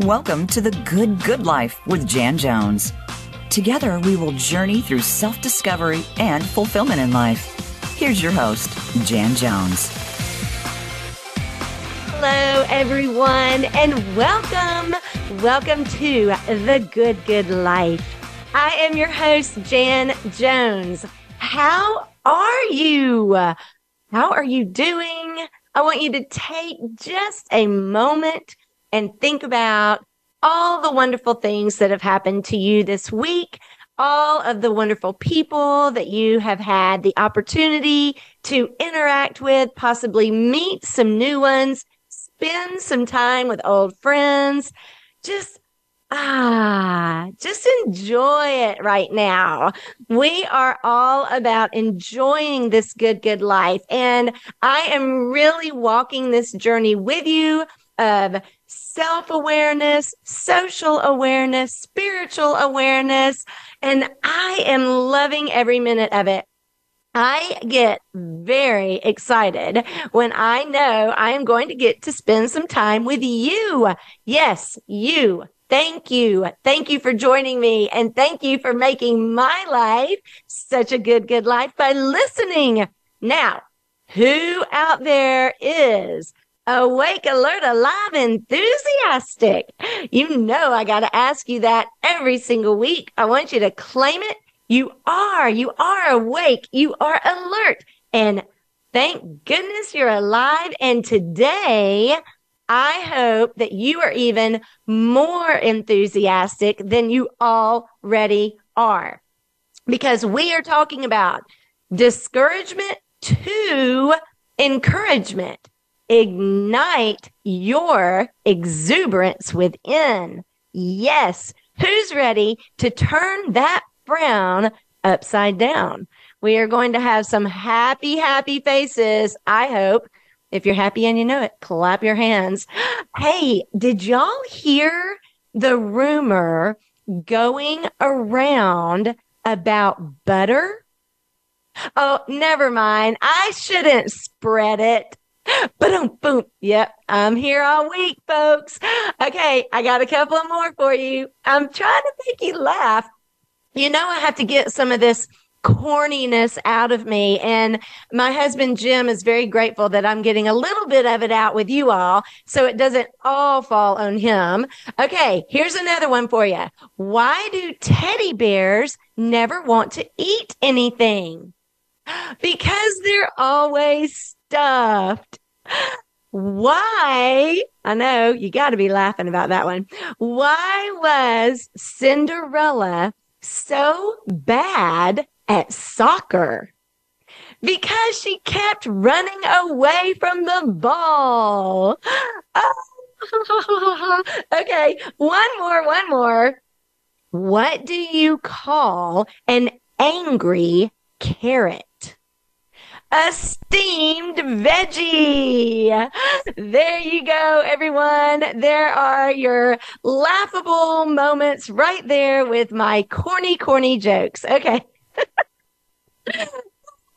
Welcome to the Good Good Life with Jan Jones. Together, we will journey through self discovery and fulfillment in life. Here's your host, Jan Jones. Hello, everyone, and welcome. Welcome to the Good Good Life. I am your host, Jan Jones. How are you? How are you doing? I want you to take just a moment and think about all the wonderful things that have happened to you this week, all of the wonderful people that you have had the opportunity to interact with, possibly meet some new ones, spend some time with old friends. Just Ah, just enjoy it right now. We are all about enjoying this good, good life. And I am really walking this journey with you of self awareness, social awareness, spiritual awareness. And I am loving every minute of it. I get very excited when I know I am going to get to spend some time with you. Yes, you Thank you. Thank you for joining me and thank you for making my life such a good, good life by listening. Now, who out there is awake, alert, alive, enthusiastic? You know, I got to ask you that every single week. I want you to claim it. You are, you are awake. You are alert. And thank goodness you're alive. And today I hope that you are even more enthusiastic than you already are because we are talking about discouragement to encouragement. Ignite your exuberance within. Yes. Who's ready to turn that frown upside down? We are going to have some happy, happy faces. I hope if you're happy and you know it, clap your hands. Hey, did y'all hear the rumor going around about butter? Oh, never mind. I shouldn't spread it. Boom, boom. Yep, I'm here all week, folks. Okay, I got a couple more for you. I'm trying to make you laugh. You know, I have to get some of this corniness out of me. And my husband, Jim, is very grateful that I'm getting a little bit of it out with you all so it doesn't all fall on him. Okay, here's another one for you. Why do teddy bears never want to eat anything? Because they're always stuffed. Why? I know you got to be laughing about that one. Why was Cinderella so bad at soccer because she kept running away from the ball. Okay, one more, one more. What do you call an angry carrot? a veggie. There you go, everyone. There are your laughable moments right there with my corny, corny jokes. Okay.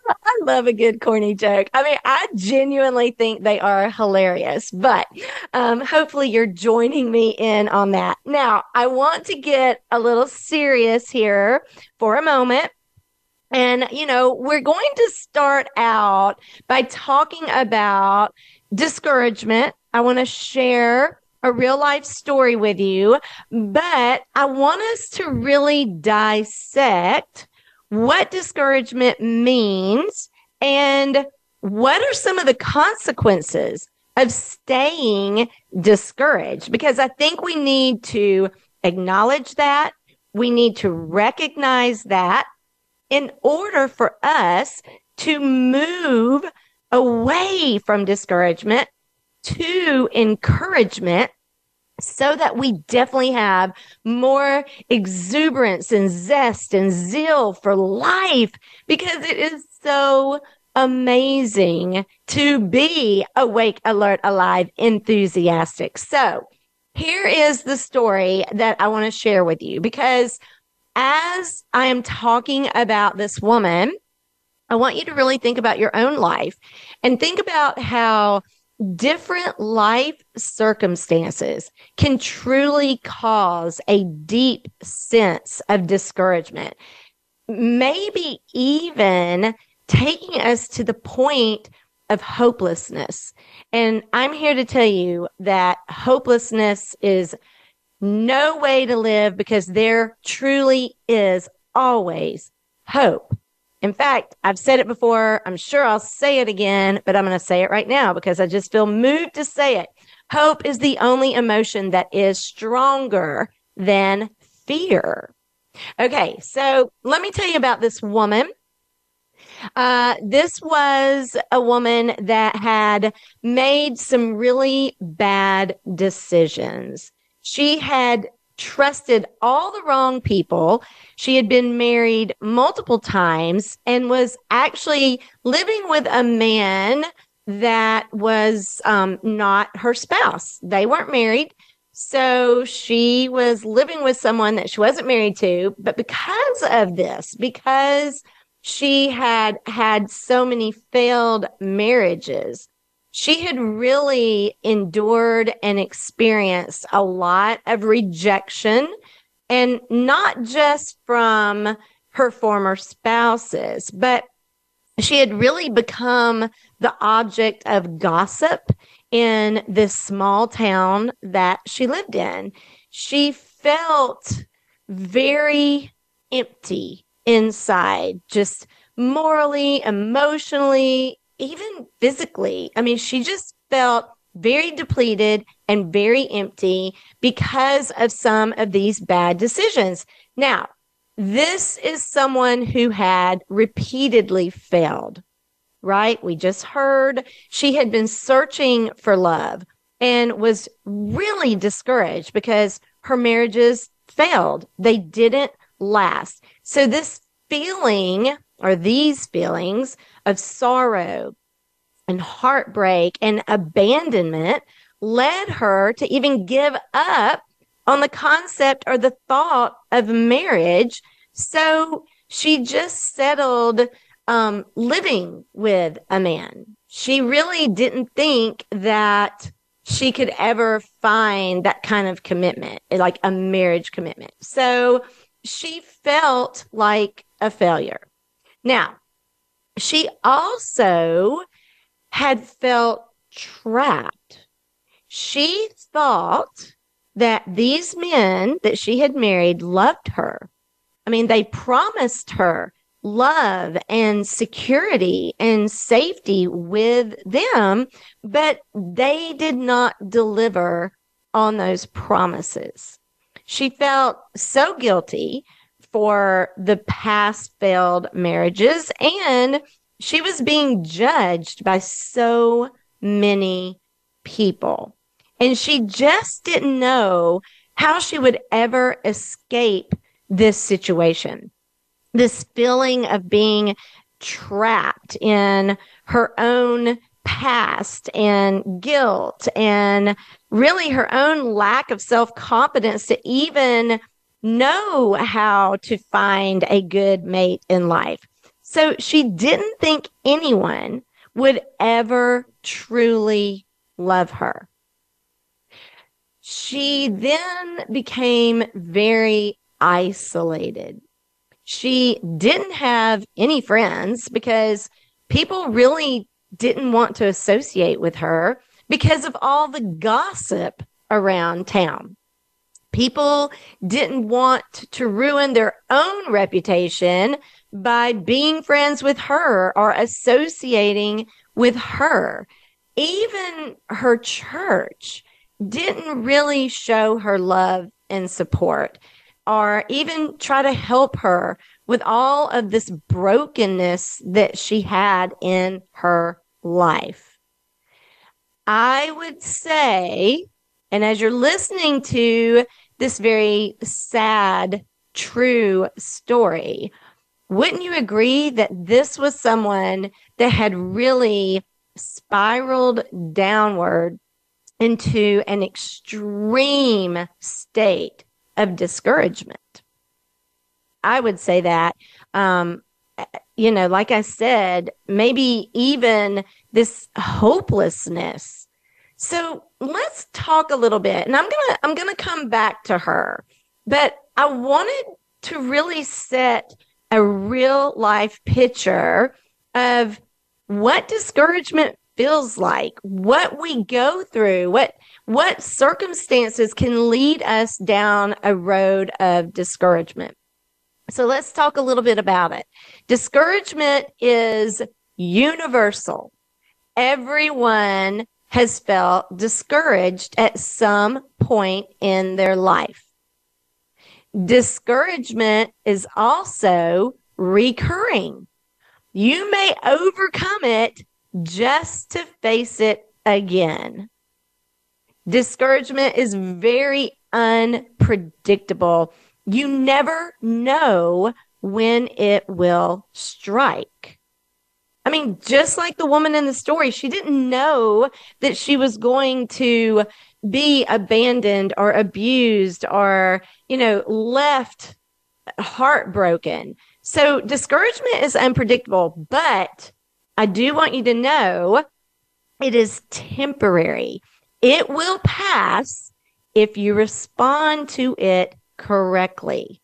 I love a good corny joke. I mean, I genuinely think they are hilarious, but um, hopefully you're joining me in on that. Now, I want to get a little serious here for a moment. And, you know, we're going to start out by talking about discouragement. I want to share a real life story with you, but I want us to really dissect what discouragement means and what are some of the consequences of staying discouraged? Because I think we need to acknowledge that. We need to recognize that in order for us to move away from discouragement to encouragement so that we definitely have more exuberance and zest and zeal for life because it is so amazing to be awake, alert, alive, enthusiastic. So here is the story that I want to share with you because as I am talking about this woman, I want you to really think about your own life and think about how different life circumstances can truly cause a deep sense of discouragement, maybe even taking us to the point of hopelessness. And I'm here to tell you that hopelessness is no way to live because there truly is always hope. In fact, I've said it before. I'm sure I'll say it again, but I'm going to say it right now because I just feel moved to say it. Hope is the only emotion that is stronger than fear. Okay, so let me tell you about this woman. Uh, this was a woman that had made some really bad decisions. She had trusted all the wrong people. She had been married multiple times and was actually living with a man that was um, not her spouse. They weren't married. So she was living with someone that she wasn't married to. But because of this, because she had had so many failed marriages, she had really endured and experienced a lot of rejection and not just from her former spouses, but she had really become the object of gossip in this small town that she lived in. She felt very empty inside, just morally, emotionally, even physically. I mean, she just felt very depleted and very empty because of some of these bad decisions. Now, this is someone who had repeatedly failed, right? We just heard she had been searching for love and was really discouraged because her marriages failed. They didn't last. So this feeling or these feelings of sorrow and heartbreak and abandonment led her to even give up on the concept or the thought of marriage. So she just settled um, living with a man. She really didn't think that she could ever find that kind of commitment, like a marriage commitment. So she felt like a failure. Now, she also had felt trapped. She thought that these men that she had married loved her. I mean, they promised her love and security and safety with them, but they did not deliver on those promises. She felt so guilty for the past failed marriages and she was being judged by so many people. And she just didn't know how she would ever escape this situation. This feeling of being trapped in her own past and guilt and really her own lack of self confidence to even know how to find a good mate in life. So she didn't think anyone would ever truly love her. She then became very isolated. She didn't have any friends because people really didn't want to associate with her because of all the gossip around town. People didn't want to ruin their own reputation by being friends with her or associating with her. Even her church didn't really show her love and support or even try to help her with all of this brokenness that she had in her life. I would say, and as you're listening to this very sad, true story, wouldn't you agree that this was someone that had really spiraled downward into an extreme state of discouragement? I would say that, um, you know, like I said, maybe even this hopelessness So let's talk a little bit. And I'm to, I'm to come back to her, but I wanted to really set a real life picture of what discouragement feels like, what we go through, what what circumstances can lead us down a road of discouragement. So let's talk a little bit about it. Discouragement is universal. Everyone has felt discouraged at some point in their life. Discouragement is also recurring. You may overcome it just to face it again. Discouragement is very unpredictable. You never know when it will strike. I mean, just like the woman in the story, she didn't know that she was going to be abandoned or abused or, you know, left heartbroken. So discouragement is unpredictable, but I do want you to know it is temporary. It will pass if you respond to it correctly.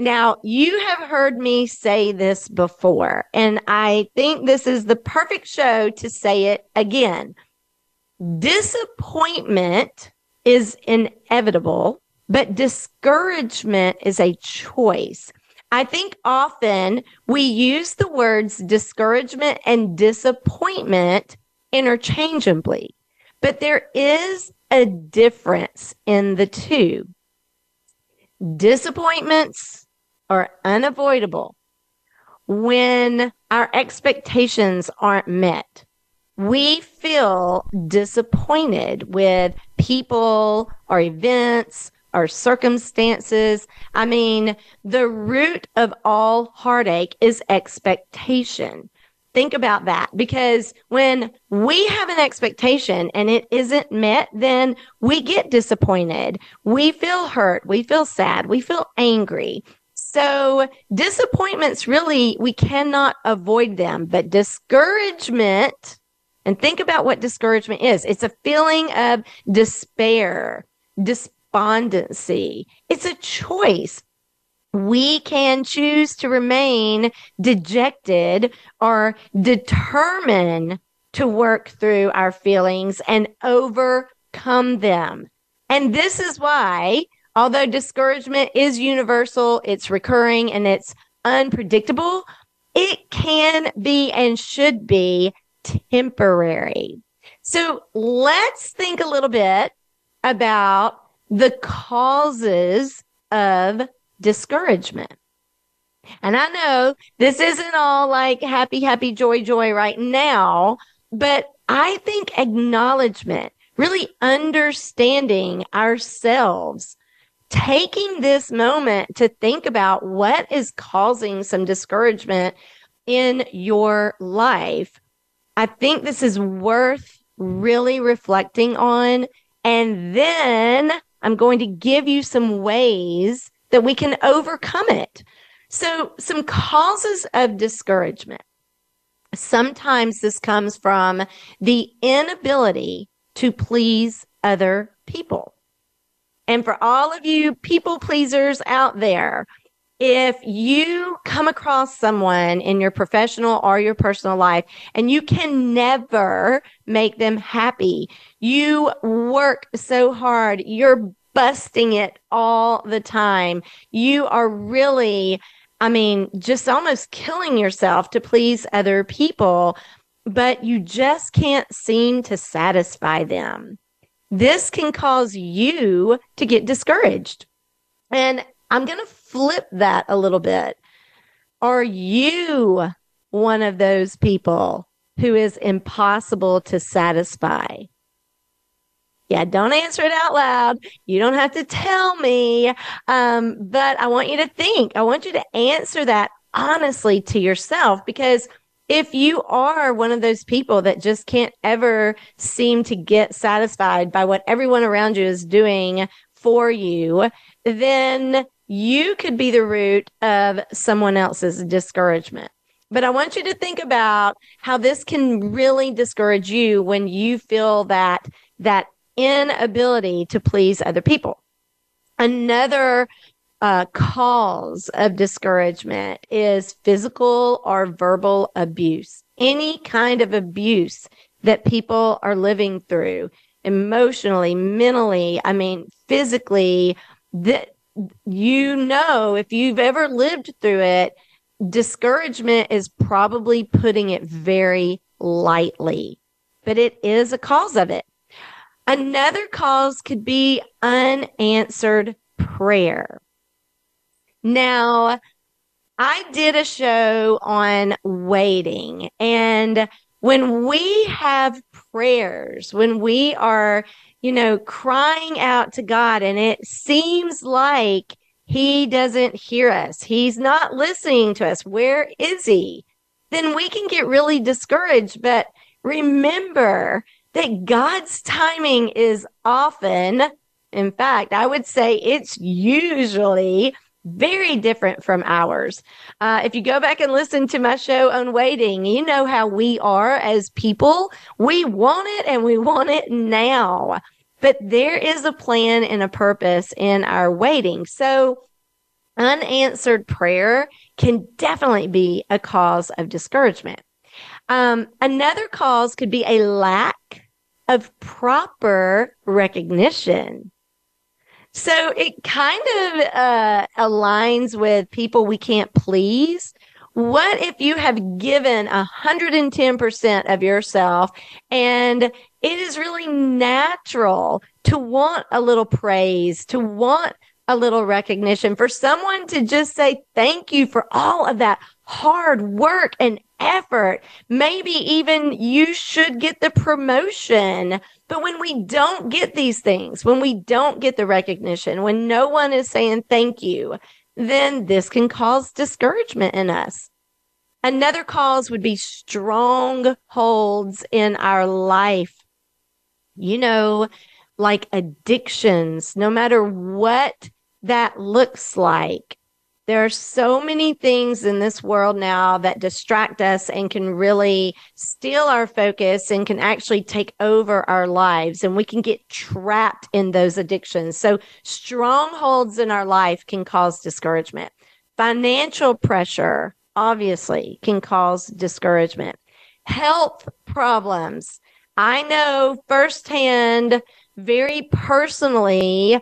Now, you have heard me say this before, and I think this is the perfect show to say it again. Disappointment is inevitable, but discouragement is a choice. I think often we use the words discouragement and disappointment interchangeably, but there is a difference in the two. Disappointments are unavoidable when our expectations aren't met. We feel disappointed with people or events or circumstances. I mean, the root of all heartache is expectation. Think about that because when we have an expectation and it isn't met, then we get disappointed. We feel hurt. We feel sad. We feel angry. So disappointments really, we cannot avoid them, but discouragement, and think about what discouragement is. It's a feeling of despair, despondency. It's a choice. We can choose to remain dejected or determine to work through our feelings and overcome them. And this is why Although discouragement is universal, it's recurring and it's unpredictable, it can be and should be temporary. So let's think a little bit about the causes of discouragement. And I know this isn't all like happy, happy, joy, joy right now, but I think acknowledgement, really understanding ourselves taking this moment to think about what is causing some discouragement in your life, I think this is worth really reflecting on. And then I'm going to give you some ways that we can overcome it. So some causes of discouragement. Sometimes this comes from the inability to please other people. And for all of you people pleasers out there, if you come across someone in your professional or your personal life and you can never make them happy, you work so hard, you're busting it all the time. You are really, I mean, just almost killing yourself to please other people, but you just can't seem to satisfy them this can cause you to get discouraged. And I'm going to flip that a little bit. Are you one of those people who is impossible to satisfy? Yeah, don't answer it out loud. You don't have to tell me. Um, but I want you to think. I want you to answer that honestly to yourself because if you are one of those people that just can't ever seem to get satisfied by what everyone around you is doing for you, then you could be the root of someone else's discouragement. But I want you to think about how this can really discourage you when you feel that that inability to please other people. Another uh, cause of discouragement is physical or verbal abuse. Any kind of abuse that people are living through emotionally, mentally, I mean, physically, that you know, if you've ever lived through it, discouragement is probably putting it very lightly, but it is a cause of it. Another cause could be unanswered prayer. Now, I did a show on waiting and when we have prayers, when we are, you know, crying out to God and it seems like he doesn't hear us, he's not listening to us, where is he? Then we can get really discouraged. But remember that God's timing is often, in fact, I would say it's usually very different from ours. Uh, if you go back and listen to my show on waiting, you know how we are as people. We want it and we want it now. But there is a plan and a purpose in our waiting. So unanswered prayer can definitely be a cause of discouragement. Um, another cause could be a lack of proper recognition. So it kind of uh, aligns with people we can't please. What if you have given 110% of yourself and it is really natural to want a little praise, to want a little recognition, for someone to just say thank you for all of that hard work and effort. Maybe even you should get the promotion. But when we don't get these things, when we don't get the recognition, when no one is saying thank you, then this can cause discouragement in us. Another cause would be strongholds in our life. You know, like addictions, no matter what that looks like. There are so many things in this world now that distract us and can really steal our focus and can actually take over our lives. And we can get trapped in those addictions. So strongholds in our life can cause discouragement. Financial pressure, obviously, can cause discouragement. Health problems. I know firsthand, very personally,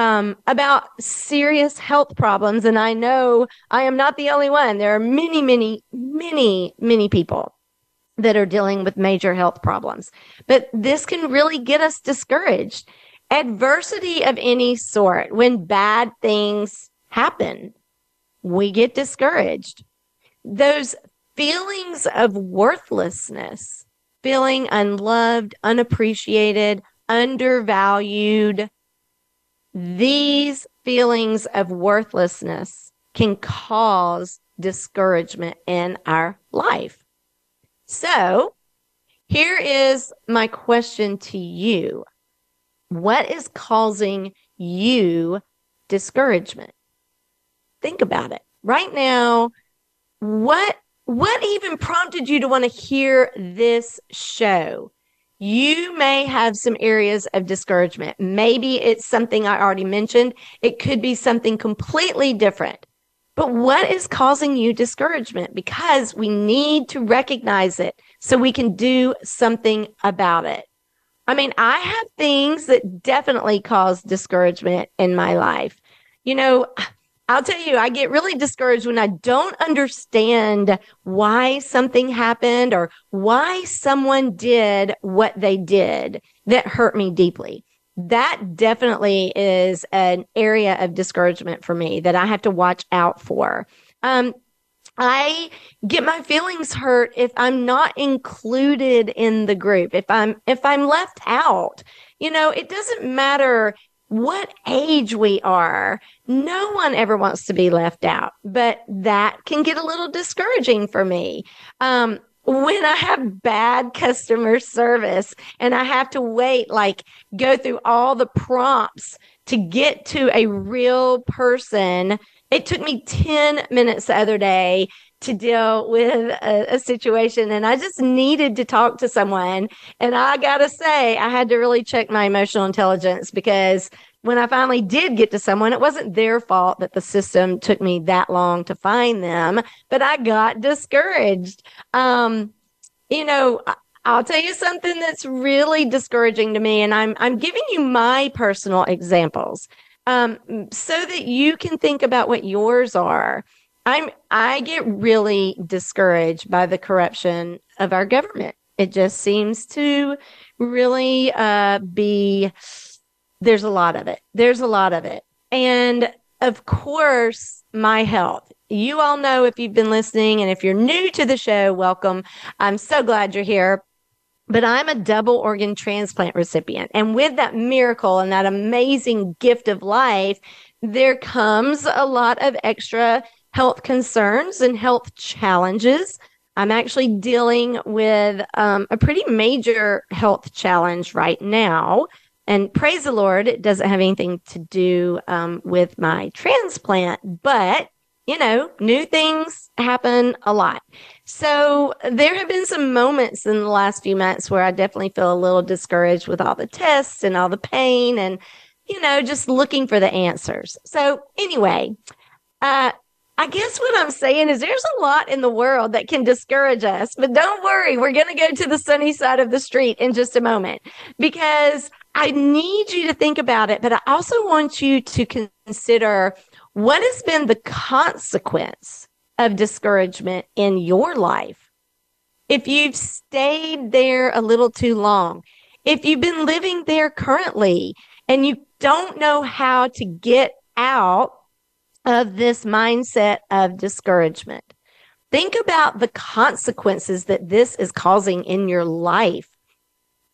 um, about serious health problems. And I know I am not the only one. There are many, many, many, many people that are dealing with major health problems. But this can really get us discouraged. Adversity of any sort, when bad things happen, we get discouraged. Those feelings of worthlessness, feeling unloved, unappreciated, undervalued, these feelings of worthlessness can cause discouragement in our life. So here is my question to you. What is causing you discouragement? Think about it right now. What, what even prompted you to want to hear this show? You may have some areas of discouragement. Maybe it's something I already mentioned. It could be something completely different. But what is causing you discouragement? Because we need to recognize it so we can do something about it. I mean, I have things that definitely cause discouragement in my life. You know, I'll tell you, I get really discouraged when I don't understand why something happened or why someone did what they did that hurt me deeply. That definitely is an area of discouragement for me that I have to watch out for. Um, I get my feelings hurt if I'm not included in the group. If I'm, if I'm left out, you know, it doesn't matter what age we are. No one ever wants to be left out, but that can get a little discouraging for me. Um, when I have bad customer service and I have to wait, like go through all the prompts to get to a real person. It took me 10 minutes the other day to deal with a, a, situation and I just needed to talk to someone. And I got to say, I had to really check my emotional intelligence because when I finally did get to someone, it wasn't their fault that the system took me that long to find them, but I got discouraged. Um, you know, I'll tell you something that's really discouraging to me, and I'm I'm giving you my personal examples, um, so that you can think about what yours are. I'm I get really discouraged by the corruption of our government. It just seems to really uh, be there's a lot of it. There's a lot of it. And of course, my health. You all know if you've been listening and if you're new to the show, welcome. I'm so glad you're here. But I'm a double organ transplant recipient. And with that miracle and that amazing gift of life, there comes a lot of extra health concerns and health challenges. I'm actually dealing with um, a pretty major health challenge right now. And praise the Lord, it doesn't have anything to do um, with my transplant, but you know, new things happen a lot. So there have been some moments in the last few months where I definitely feel a little discouraged with all the tests and all the pain and, you know, just looking for the answers. So anyway, uh, I guess what I'm saying is there's a lot in the world that can discourage us, but don't worry. We're going to go to the sunny side of the street in just a moment because I need you to think about it, but I also want you to consider what has been the consequence of discouragement in your life. If you've stayed there a little too long, if you've been living there currently and you don't know how to get out of this mindset of discouragement, think about the consequences that this is causing in your life.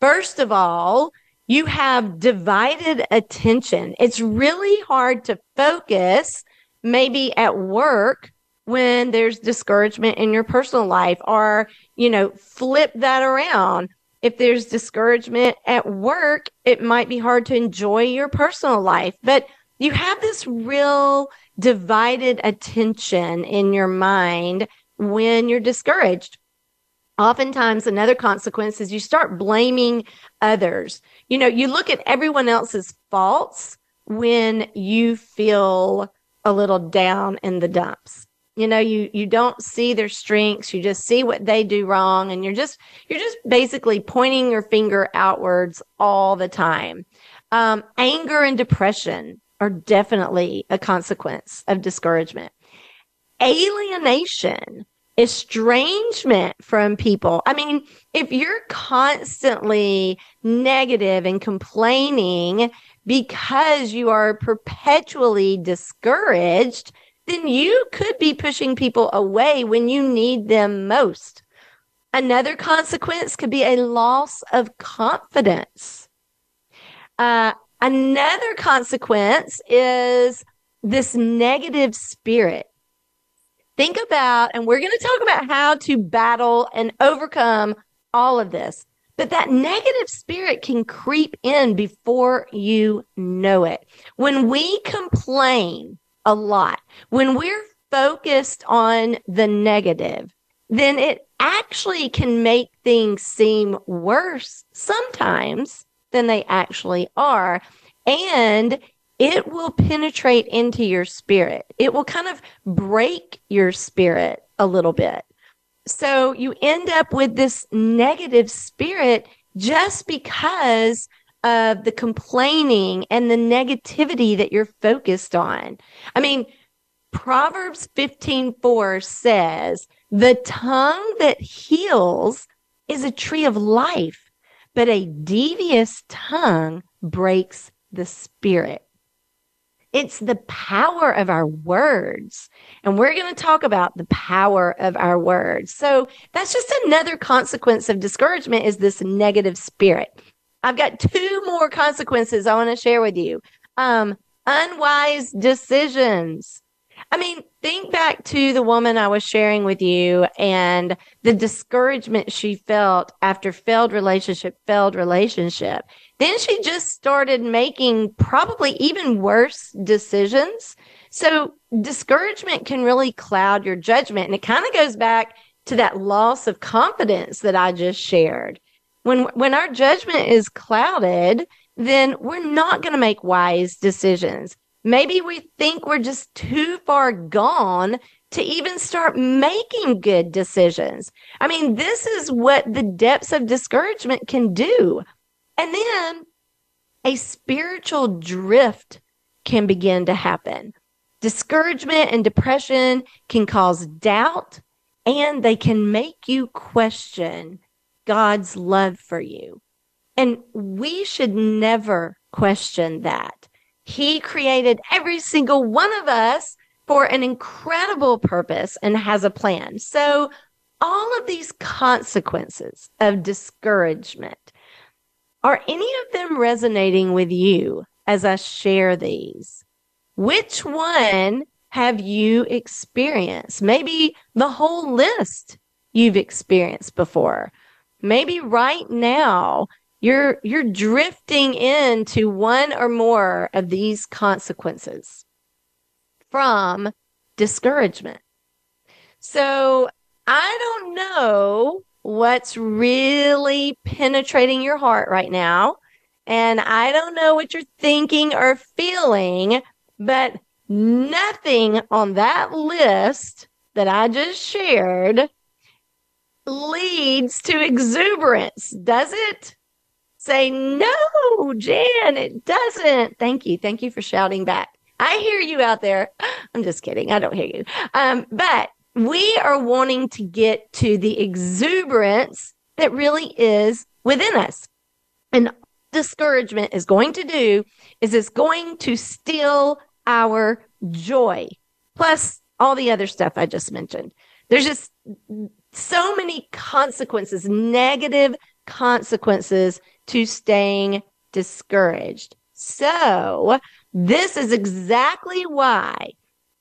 First of all, you have divided attention. It's really hard to focus maybe at work when there's discouragement in your personal life or, you know, flip that around. If there's discouragement at work, it might be hard to enjoy your personal life, but you have this real divided attention in your mind when you're discouraged. Oftentimes, another consequence is you start blaming others you know, you look at everyone else's faults when you feel a little down in the dumps. You know, you, you don't see their strengths. You just see what they do wrong. And you're just, you're just basically pointing your finger outwards all the time. Um, anger and depression are definitely a consequence of discouragement. Alienation estrangement from people. I mean, if you're constantly negative and complaining because you are perpetually discouraged, then you could be pushing people away when you need them most. Another consequence could be a loss of confidence. Uh, another consequence is this negative spirit think about, and we're going to talk about how to battle and overcome all of this. But that negative spirit can creep in before you know it. When we complain a lot, when we're focused on the negative, then it actually can make things seem worse sometimes than they actually are. And it will penetrate into your spirit. It will kind of break your spirit a little bit. So you end up with this negative spirit just because of the complaining and the negativity that you're focused on. I mean, Proverbs 15:4 says, "The tongue that heals is a tree of life, but a devious tongue breaks the spirit." It's the power of our words. And we're going to talk about the power of our words. So that's just another consequence of discouragement is this negative spirit. I've got two more consequences I want to share with you. Um, unwise decisions. I mean, think back to the woman I was sharing with you and the discouragement she felt after failed relationship, failed relationship. Then she just started making probably even worse decisions So discouragement can really cloud your judgment. And it kind of goes back to that loss of confidence that I just shared. When, when our judgment is clouded, then we're not going to make wise decisions. Maybe we think we're just too far gone to even start making good decisions. I mean, this is what the depths of discouragement can do. And then a spiritual drift can begin to happen. Discouragement and depression can cause doubt and they can make you question God's love for you. And we should never question that. He created every single one of us for an incredible purpose and has a plan. So all of these consequences of discouragement, are any of them resonating with you as I share these? Which one have you experienced? Maybe the whole list you've experienced before. Maybe right now you're, you're drifting into one or more of these consequences from discouragement. So I don't know what's really penetrating your heart right now. And I don't know what you're thinking or feeling, but nothing on that list that I just shared leads to exuberance, does it? Say, no, Jan, it doesn't. Thank you. Thank you for shouting back. I hear you out there. I'm just kidding. I don't hear you. Um, but we are wanting to get to the exuberance that really is within us. And discouragement is going to do is it's going to steal our joy, plus all the other stuff I just mentioned. There's just so many consequences, negative consequences to staying discouraged. So this is exactly why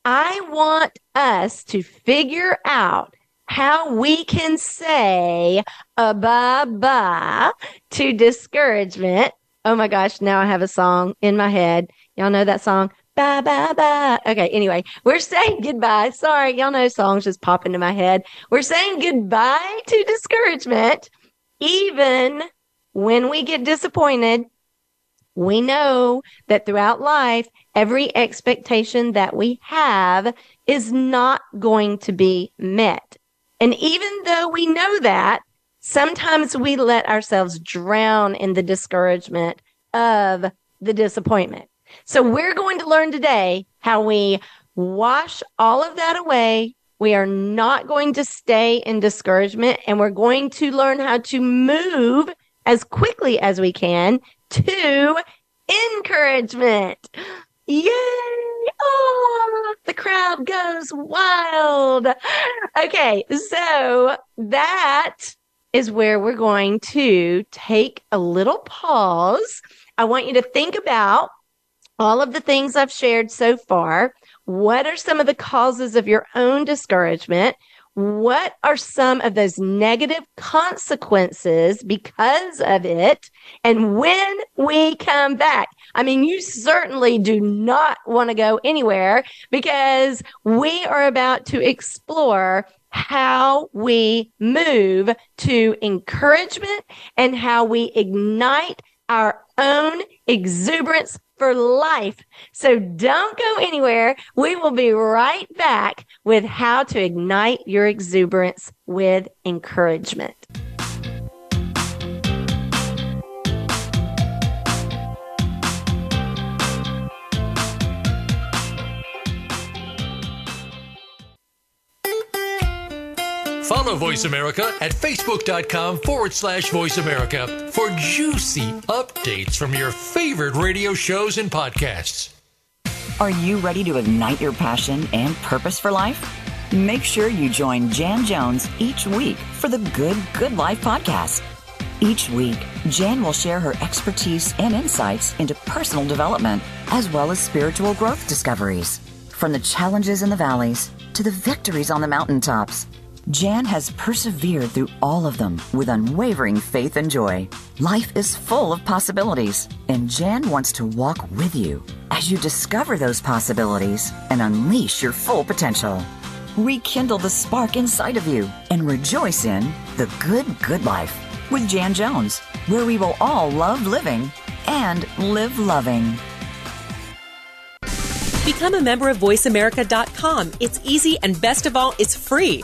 I want us to figure out how we can say a bye bye to discouragement. Oh my gosh, now I have a song in my head. Y'all know that song? Bye, bye, bye. Okay. Anyway, we're saying goodbye. Sorry. Y'all know songs just pop into my head. We're saying goodbye to discouragement. Even when we get disappointed, we know that throughout life, every expectation that we have is not going to be met. And even though we know that, sometimes we let ourselves drown in the discouragement of the disappointment. So we're going to learn today how we wash all of that away. We are not going to stay in discouragement and we're going to learn how to move as quickly as we can to encouragement. Yay! Oh, the crowd goes wild. Okay, so that is where we're going to take a little pause. I want you to think about all of the things I've shared so far. What are some of the causes of your own discouragement? What are some of those negative consequences because of it? And when we come back, I mean, you certainly do not want to go anywhere because we are about to explore how we move to encouragement and how we ignite our own exuberance for life. So don't go anywhere. We will be right back with how to ignite your exuberance with encouragement. Follow Voice America at facebook.com forward slash voice America for juicy updates from your favorite radio shows and podcasts. Are you ready to ignite your passion and purpose for life? Make sure you join Jan Jones each week for the Good Good Life podcast. Each week, Jan will share her expertise and insights into personal development as well as spiritual growth discoveries. From the challenges in the valleys to the victories on the mountaintops. Jan has persevered through all of them with unwavering faith and joy. Life is full of possibilities, and Jan wants to walk with you as you discover those possibilities and unleash your full potential. Rekindle the spark inside of you and rejoice in the good, good life with Jan Jones, where we will all love living and live loving. Become a member of VoiceAmerica.com. It's easy and best of all, it's free.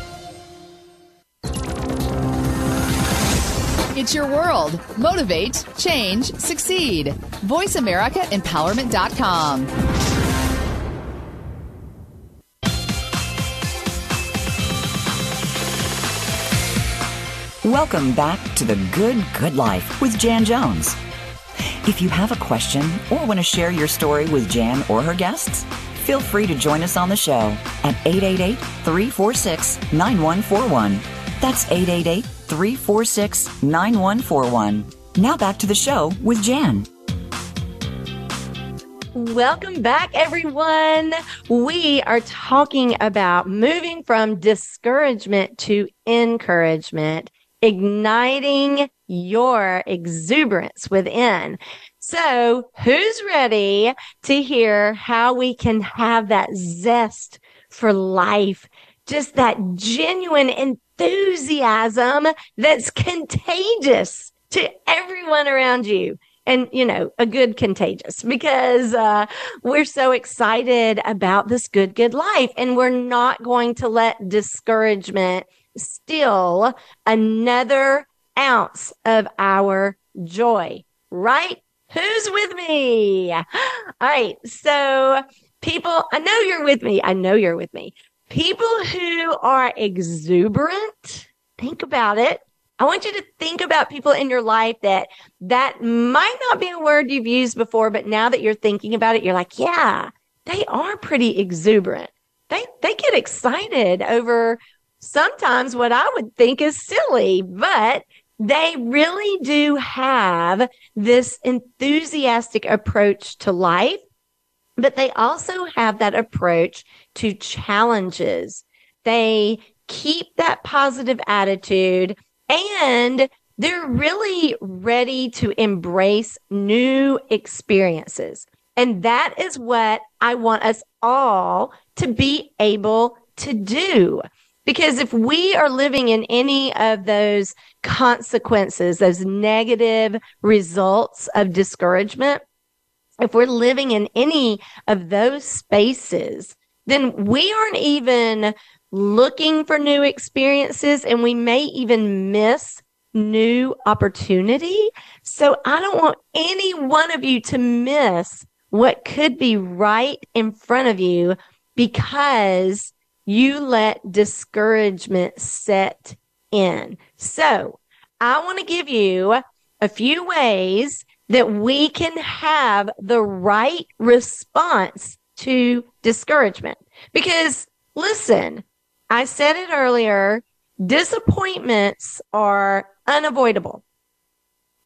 It's your world. Motivate, change, succeed. VoiceAmericaEmpowerment.com. Welcome back to the Good Good Life with Jan Jones. If you have a question or want to share your story with Jan or her guests, feel free to join us on the show at 888 346 9141. That's 888 346 9141. Now back to the show with Jan. Welcome back, everyone. We are talking about moving from discouragement to encouragement, igniting your exuberance within. So, who's ready to hear how we can have that zest for life? Just that genuine enthusiasm that's contagious to everyone around you. And you know a good contagious because uh, we're so excited about this good good life. And we're not going to let discouragement steal another ounce of our joy. Right? Who's with me? All right. So people i know you're with me. I know you're with me people who are exuberant think about it I want you to think about people in your life that that might not be a word you've used before, but now that you're thinking about it, you're like, yeah, they are pretty exuberant. They they get excited over sometimes what I would think is silly, but they really do have this enthusiastic approach to life, but they also have that approach to challenges. They keep that positive attitude and they're really ready to embrace new experiences. And that is what I want us all to be able to do. Because if we are living in any of those consequences, those negative results of discouragement, if we're living in any of those spaces, then we aren't even looking for new experiences and we may even miss new opportunity. So I don't want any one of you to miss what could be right in front of you because you let discouragement set in. So I want to give you a few ways that we can have the right response to discouragement. Because listen, I said it earlier, disappointments are unavoidable.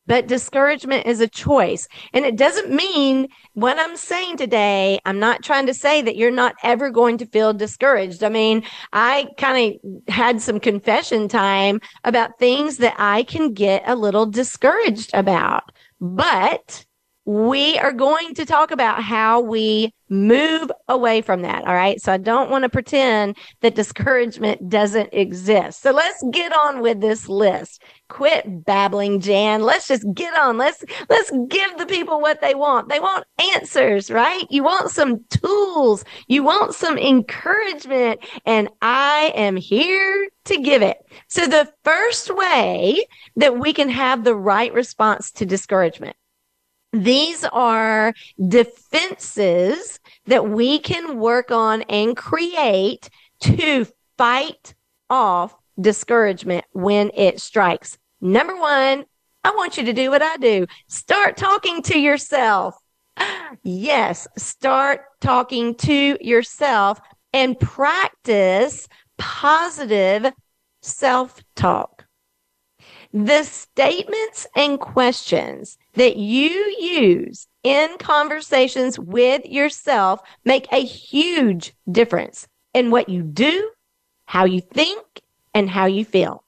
But discouragement is a choice. And it doesn't mean what I'm saying today. I'm not trying to say that you're not ever going to feel discouraged. I mean, I kind of had some confession time about things that I can get a little discouraged about. But we are going to talk about how we move away from that. All right. So I don't want to pretend that discouragement doesn't exist. So let's get on with this list. Quit babbling, Jan. Let's just get on. Let's, let's give the people what they want. They want answers, right? You want some tools. You want some encouragement. And I am here to give it. So the first way that we can have the right response to discouragement these are defenses that we can work on and create to fight off discouragement when it strikes. Number one, I want you to do what I do. Start talking to yourself. Yes, start talking to yourself and practice positive self talk. The statements and questions that you use in conversations with yourself make a huge difference in what you do, how you think, and how you feel.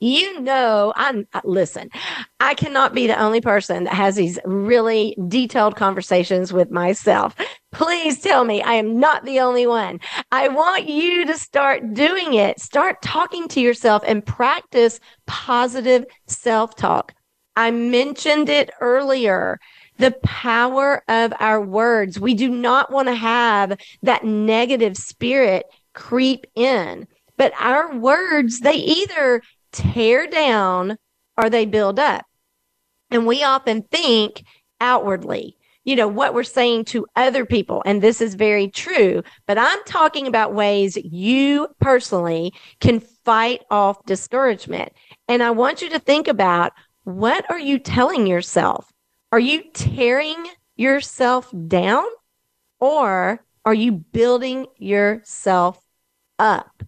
You know, I'm, uh, listen, I cannot be the only person that has these really detailed conversations with myself. Please tell me I am not the only one. I want you to start doing it. Start talking to yourself and practice positive self talk. I mentioned it earlier. The power of our words. We do not want to have that negative spirit creep in, but our words, they either tear down or they build up. And we often think outwardly, you know, what we're saying to other people. And this is very true, but I'm talking about ways you personally can fight off discouragement. And I want you to think about what are you telling yourself? Are you tearing yourself down or are you building yourself up?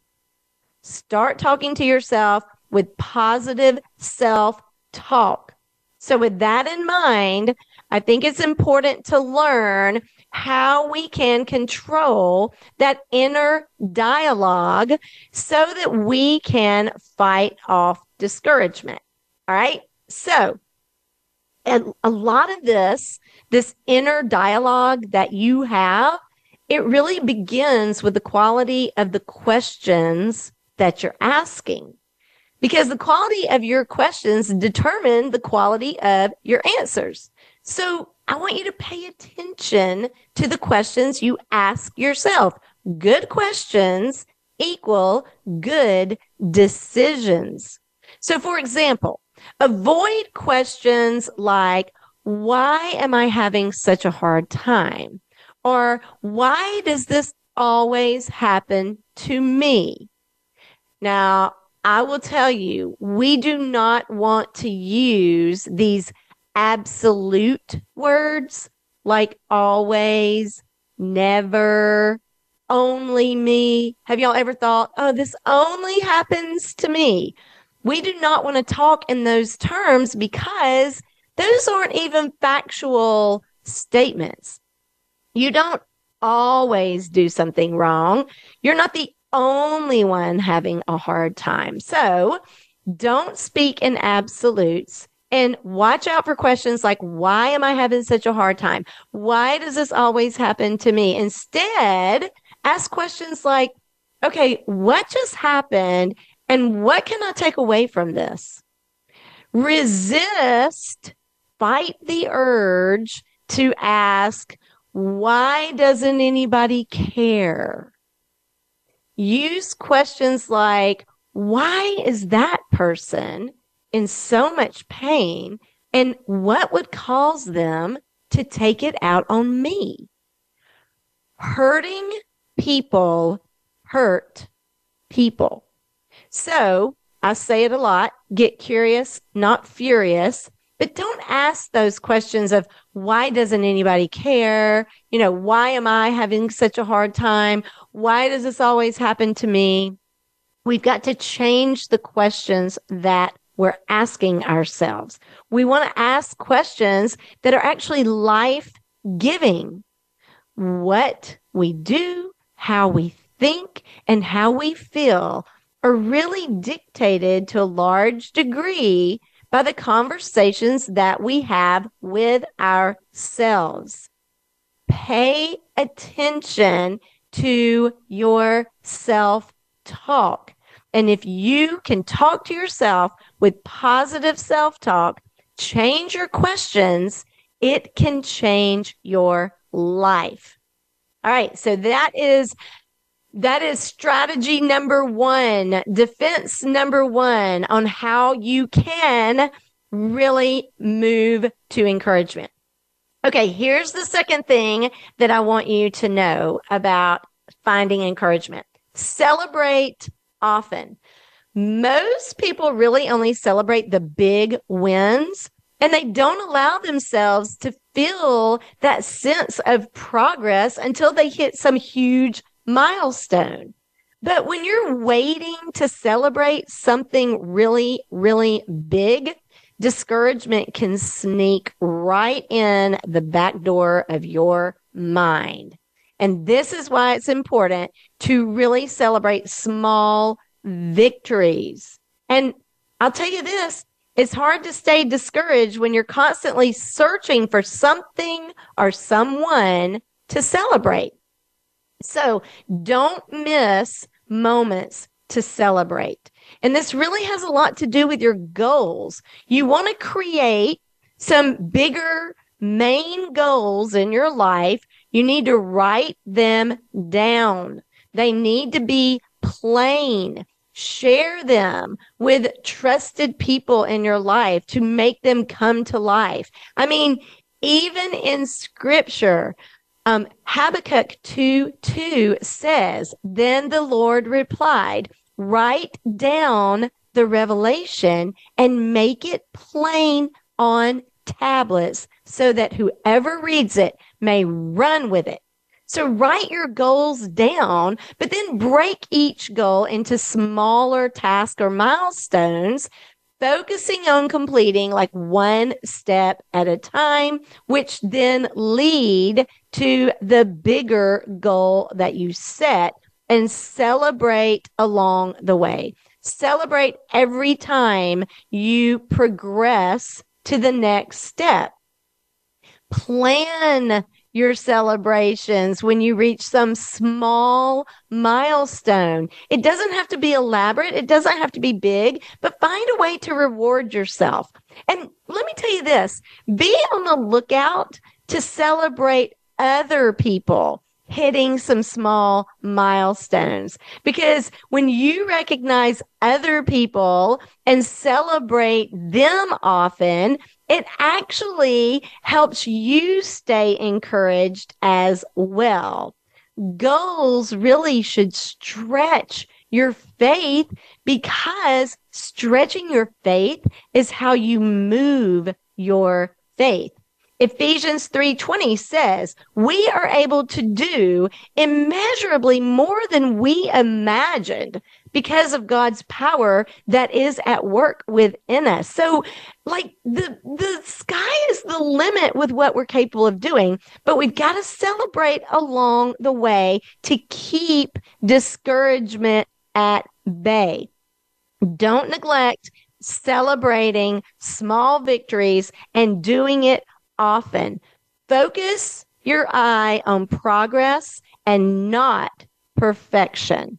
Start talking to yourself with positive self talk. So, with that in mind, I think it's important to learn how we can control that inner dialogue so that we can fight off discouragement. All right. So, and a lot of this, this inner dialogue that you have, it really begins with the quality of the questions that you're asking. Because the quality of your questions determine the quality of your answers. So I want you to pay attention to the questions you ask yourself. Good questions equal good decisions. So for example, Avoid questions like, why am I having such a hard time? Or why does this always happen to me? Now, I will tell you, we do not want to use these absolute words like always, never, only me. Have y'all ever thought, oh, this only happens to me? We do not want to talk in those terms because those aren't even factual statements. You don't always do something wrong. You're not the only one having a hard time. So don't speak in absolutes and watch out for questions like, why am I having such a hard time? Why does this always happen to me? Instead, ask questions like, okay, what just happened and what can I take away from this? Resist, fight the urge to ask, why doesn't anybody care? Use questions like, why is that person in so much pain? And what would cause them to take it out on me? Hurting people hurt people. So I say it a lot get curious, not furious. But don't ask those questions of why doesn't anybody care? You know, why am I having such a hard time? Why does this always happen to me? We've got to change the questions that we're asking ourselves. We want to ask questions that are actually life giving. What we do, how we think, and how we feel are really dictated to a large degree by the conversations that we have with ourselves. Pay attention to your self talk. And if you can talk to yourself with positive self talk, change your questions, it can change your life. All right. So that is that is strategy number one, defense number one on how you can really move to encouragement. Okay, here's the second thing that I want you to know about finding encouragement. Celebrate often. Most people really only celebrate the big wins and they don't allow themselves to feel that sense of progress until they hit some huge milestone. But when you're waiting to celebrate something really, really big, discouragement can sneak right in the back door of your mind. And this is why it's important to really celebrate small victories. And I'll tell you this, it's hard to stay discouraged when you're constantly searching for something or someone to celebrate. So don't miss moments to celebrate. And this really has a lot to do with your goals. You want to create some bigger main goals in your life. You need to write them down. They need to be plain. Share them with trusted people in your life to make them come to life. I mean, even in scripture, um, Habakkuk 2 2 says, Then the Lord replied, Write down the revelation and make it plain on tablets so that whoever reads it may run with it. So write your goals down, but then break each goal into smaller tasks or milestones focusing on completing like one step at a time, which then lead to the bigger goal that you set and celebrate along the way. Celebrate every time you progress to the next step. Plan your celebrations when you reach some small milestone. It doesn't have to be elaborate. It doesn't have to be big, but find a way to reward yourself. And let me tell you this, be on the lookout to celebrate other people hitting some small milestones. Because when you recognize other people and celebrate them often, it actually helps you stay encouraged as well. Goals really should stretch your faith because stretching your faith is how you move your faith. Ephesians 3:20 says, "We are able to do immeasurably more than we imagined because of God's power that is at work within us." So, like the the sky is the limit with what we're capable of doing, but we've got to celebrate along the way to keep discouragement at bay. Don't neglect celebrating small victories and doing it often. Focus your eye on progress and not perfection.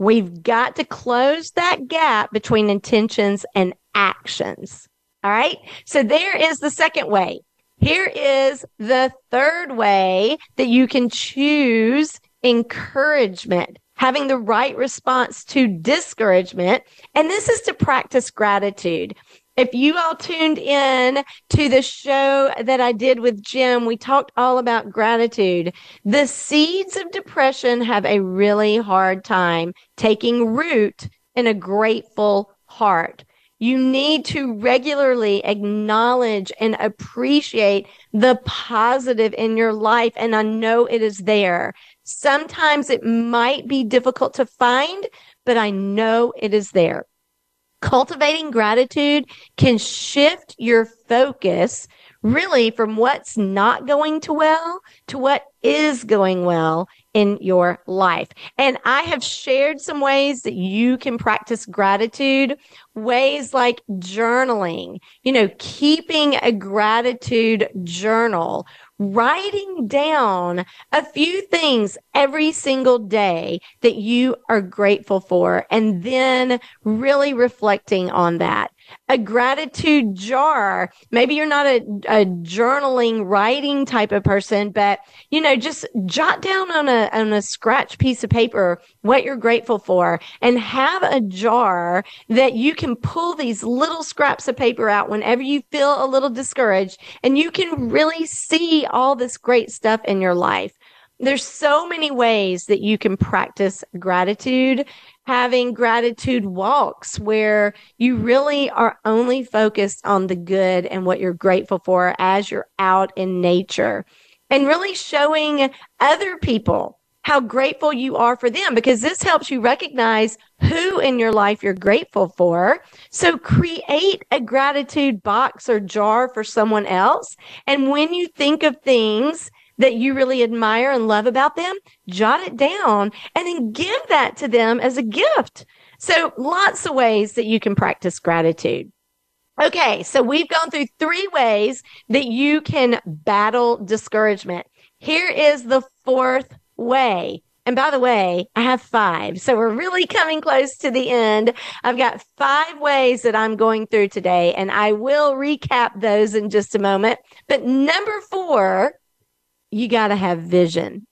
We've got to close that gap between intentions and actions. All right. So there is the second way. Here is the third way that you can choose encouragement, having the right response to discouragement. And this is to practice gratitude. If you all tuned in to the show that I did with Jim, we talked all about gratitude. The seeds of depression have a really hard time taking root in a grateful heart. You need to regularly acknowledge and appreciate the positive in your life. And I know it is there. Sometimes it might be difficult to find, but I know it is there. Cultivating gratitude can shift your focus really from what's not going to well to what is going well in your life. And I have shared some ways that you can practice gratitude, ways like journaling, you know, keeping a gratitude journal, writing down a few things every single day that you are grateful for, and then really reflecting on that a gratitude jar. Maybe you're not a, a journaling, writing type of person, but you know, just jot down on a, on a scratch piece of paper what you're grateful for and have a jar that you can pull these little scraps of paper out whenever you feel a little discouraged and you can really see all this great stuff in your life. There's so many ways that you can practice gratitude having gratitude walks where you really are only focused on the good and what you're grateful for as you're out in nature and really showing other people how grateful you are for them because this helps you recognize who in your life you're grateful for. So create a gratitude box or jar for someone else. And when you think of things that you really admire and love about them, jot it down and then give that to them as a gift. So lots of ways that you can practice gratitude. Okay. So we've gone through three ways that you can battle discouragement. Here is the fourth way. And by the way, I have five. So we're really coming close to the end. I've got five ways that I'm going through today and I will recap those in just a moment. But number four you got to have vision.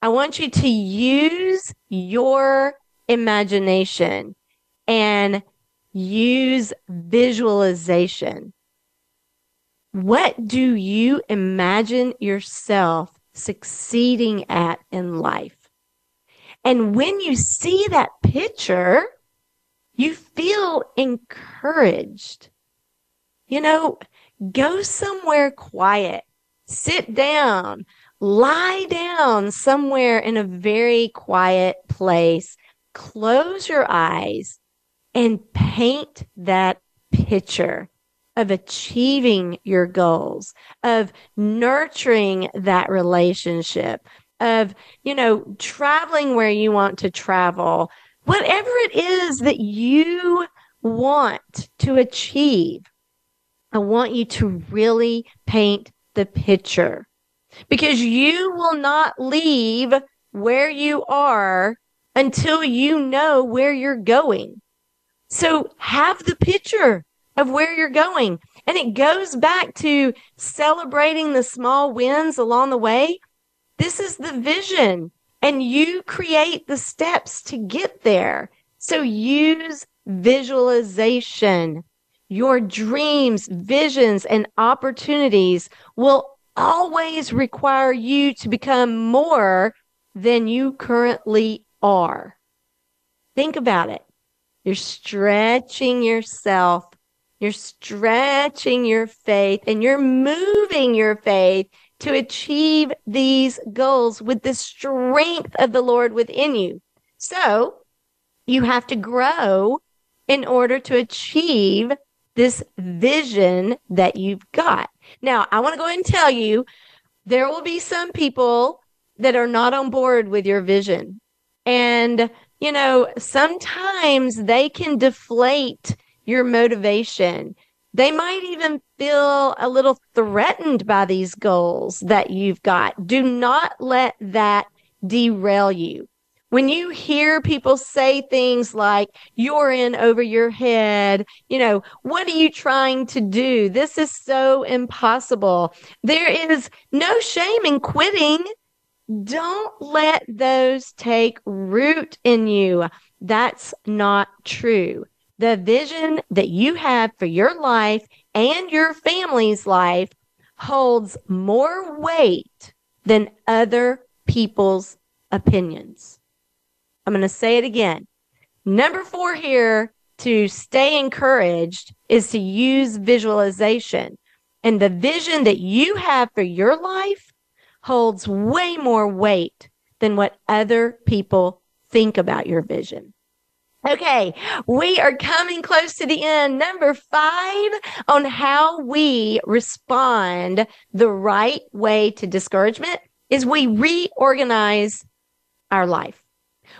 I want you to use your imagination and use visualization. What do you imagine yourself succeeding at in life? And when you see that picture, you feel encouraged. You know, go somewhere quiet, sit down, lie down somewhere in a very quiet place, close your eyes and paint that picture of achieving your goals, of nurturing that relationship, of, you know, traveling where you want to travel, whatever it is that you want to achieve. I want you to really paint the picture because you will not leave where you are until you know where you're going. So have the picture of where you're going. And it goes back to celebrating the small wins along the way. This is the vision and you create the steps to get there. So use visualization. Your dreams, visions, and opportunities will always require you to become more than you currently are. Think about it. You're stretching yourself. You're stretching your faith and you're moving your faith to achieve these goals with the strength of the Lord within you. So you have to grow in order to achieve this vision that you've got. Now, I want to go ahead and tell you there will be some people that are not on board with your vision. And, you know, sometimes they can deflate your motivation. They might even feel a little threatened by these goals that you've got. Do not let that derail you when you hear people say things like, you're in over your head, you know, what are you trying to do? This is so impossible. There is no shame in quitting. Don't let those take root in you. That's not true. The vision that you have for your life and your family's life holds more weight than other people's opinions. I'm going to say it again. Number four here to stay encouraged is to use visualization. And the vision that you have for your life holds way more weight than what other people think about your vision. Okay, we are coming close to the end. Number five on how we respond the right way to discouragement is we reorganize our life.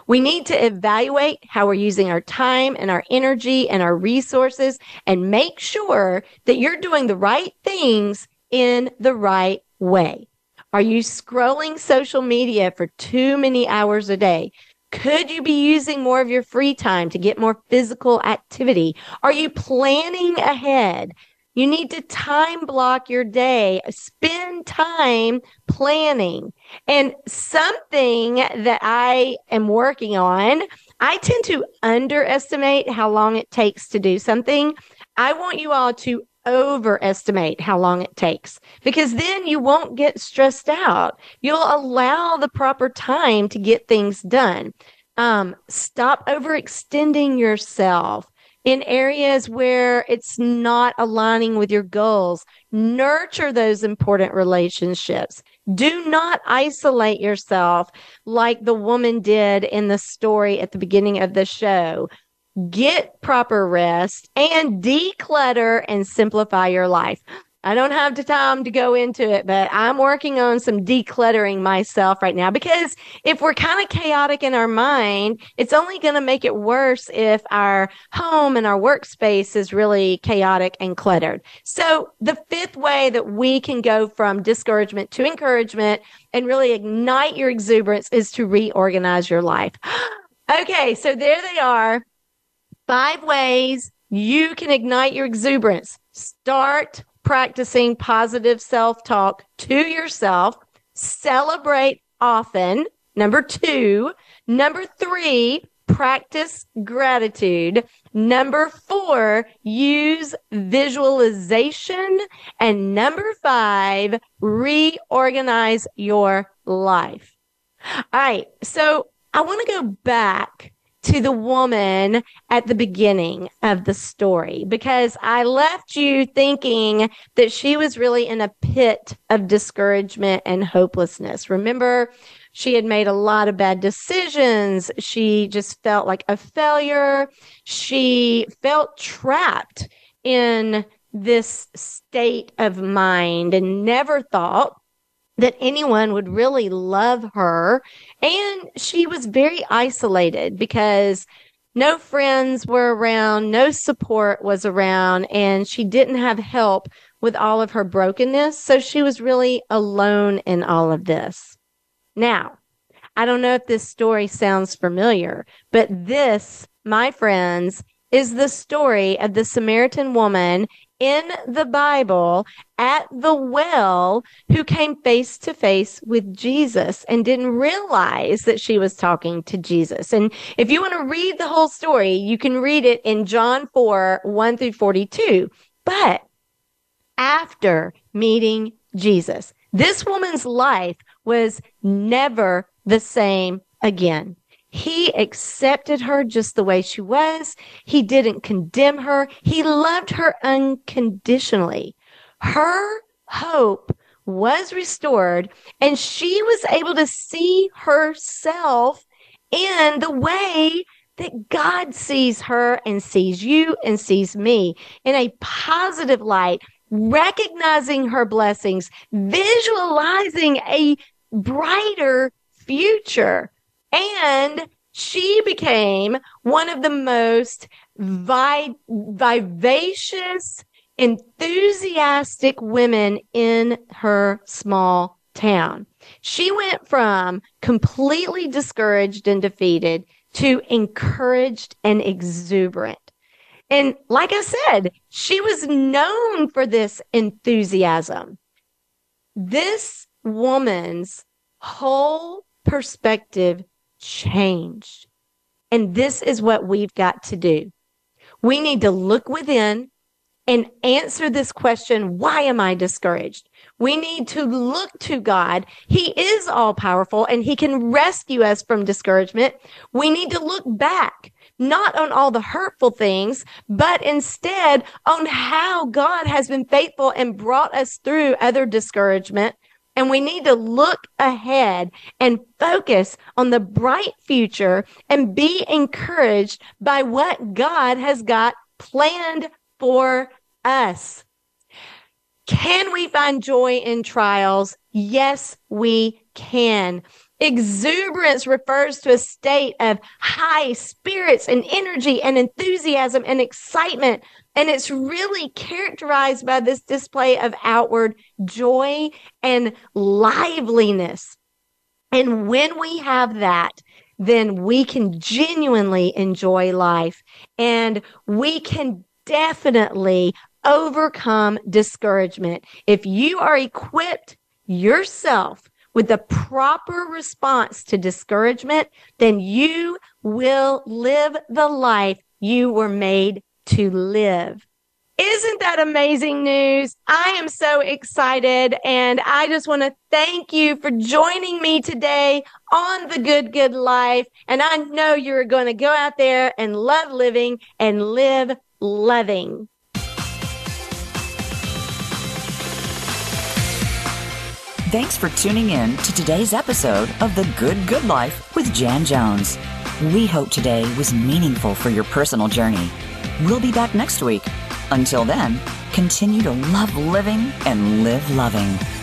We need to evaluate how we're using our time and our energy and our resources and make sure that you're doing the right things in the right way. Are you scrolling social media for too many hours a day? Could you be using more of your free time to get more physical activity? Are you planning ahead? You need to time block your day, spend time planning. And something that I am working on, I tend to underestimate how long it takes to do something. I want you all to overestimate how long it takes because then you won't get stressed out. You'll allow the proper time to get things done. Um, stop overextending yourself in areas where it's not aligning with your goals. Nurture those important relationships. Do not isolate yourself like the woman did in the story at the beginning of the show get proper rest, and declutter and simplify your life. I don't have the time to go into it, but I'm working on some decluttering myself right now because if we're kind of chaotic in our mind, it's only going to make it worse if our home and our workspace is really chaotic and cluttered. So the fifth way that we can go from discouragement to encouragement and really ignite your exuberance is to reorganize your life. okay. So there they are five ways you can ignite your exuberance. Start practicing positive self talk to yourself. Celebrate often. Number two. Number three, practice gratitude. Number four, use visualization. And number five, reorganize your life. All right. So I want to go back to the woman at the beginning of the story because I left you thinking that she was really in a pit of discouragement and hopelessness. Remember, she had made a lot of bad decisions. She just felt like a failure. She felt trapped in this state of mind and never thought that anyone would really love her. And she was very isolated because no friends were around, no support was around, and she didn't have help with all of her brokenness. So she was really alone in all of this. Now, I don't know if this story sounds familiar, but this, my friends, is the story of the Samaritan woman in the Bible at the well who came face to face with Jesus and didn't realize that she was talking to Jesus. And if you want to read the whole story, you can read it in John 4, 1 through 42. But after meeting Jesus, this woman's life was never the same again. He accepted her just the way she was. He didn't condemn her. He loved her unconditionally. Her hope was restored and she was able to see herself in the way that God sees her and sees you and sees me in a positive light, recognizing her blessings, visualizing a brighter future. And she became one of the most vi- vivacious, enthusiastic women in her small town. She went from completely discouraged and defeated to encouraged and exuberant. And like I said, she was known for this enthusiasm. This woman's whole perspective changed. And this is what we've got to do. We need to look within and answer this question why am I discouraged? We need to look to God. He is all powerful and he can rescue us from discouragement. We need to look back, not on all the hurtful things, but instead on how God has been faithful and brought us through other discouragement and we need to look ahead and focus on the bright future and be encouraged by what God has got planned for us. Can we find joy in trials? Yes, we can. Exuberance refers to a state of high spirits and energy and enthusiasm and excitement. And it's really characterized by this display of outward joy and liveliness. And when we have that, then we can genuinely enjoy life and we can definitely overcome discouragement. If you are equipped yourself with the proper response to discouragement, then you will live the life you were made to live. Isn't that amazing news? I am so excited and I just want to thank you for joining me today on the good, good life. And I know you're going to go out there and love living and live loving. Thanks for tuning in to today's episode of The Good Good Life with Jan Jones. We hope today was meaningful for your personal journey. We'll be back next week until then, continue to love living and live loving.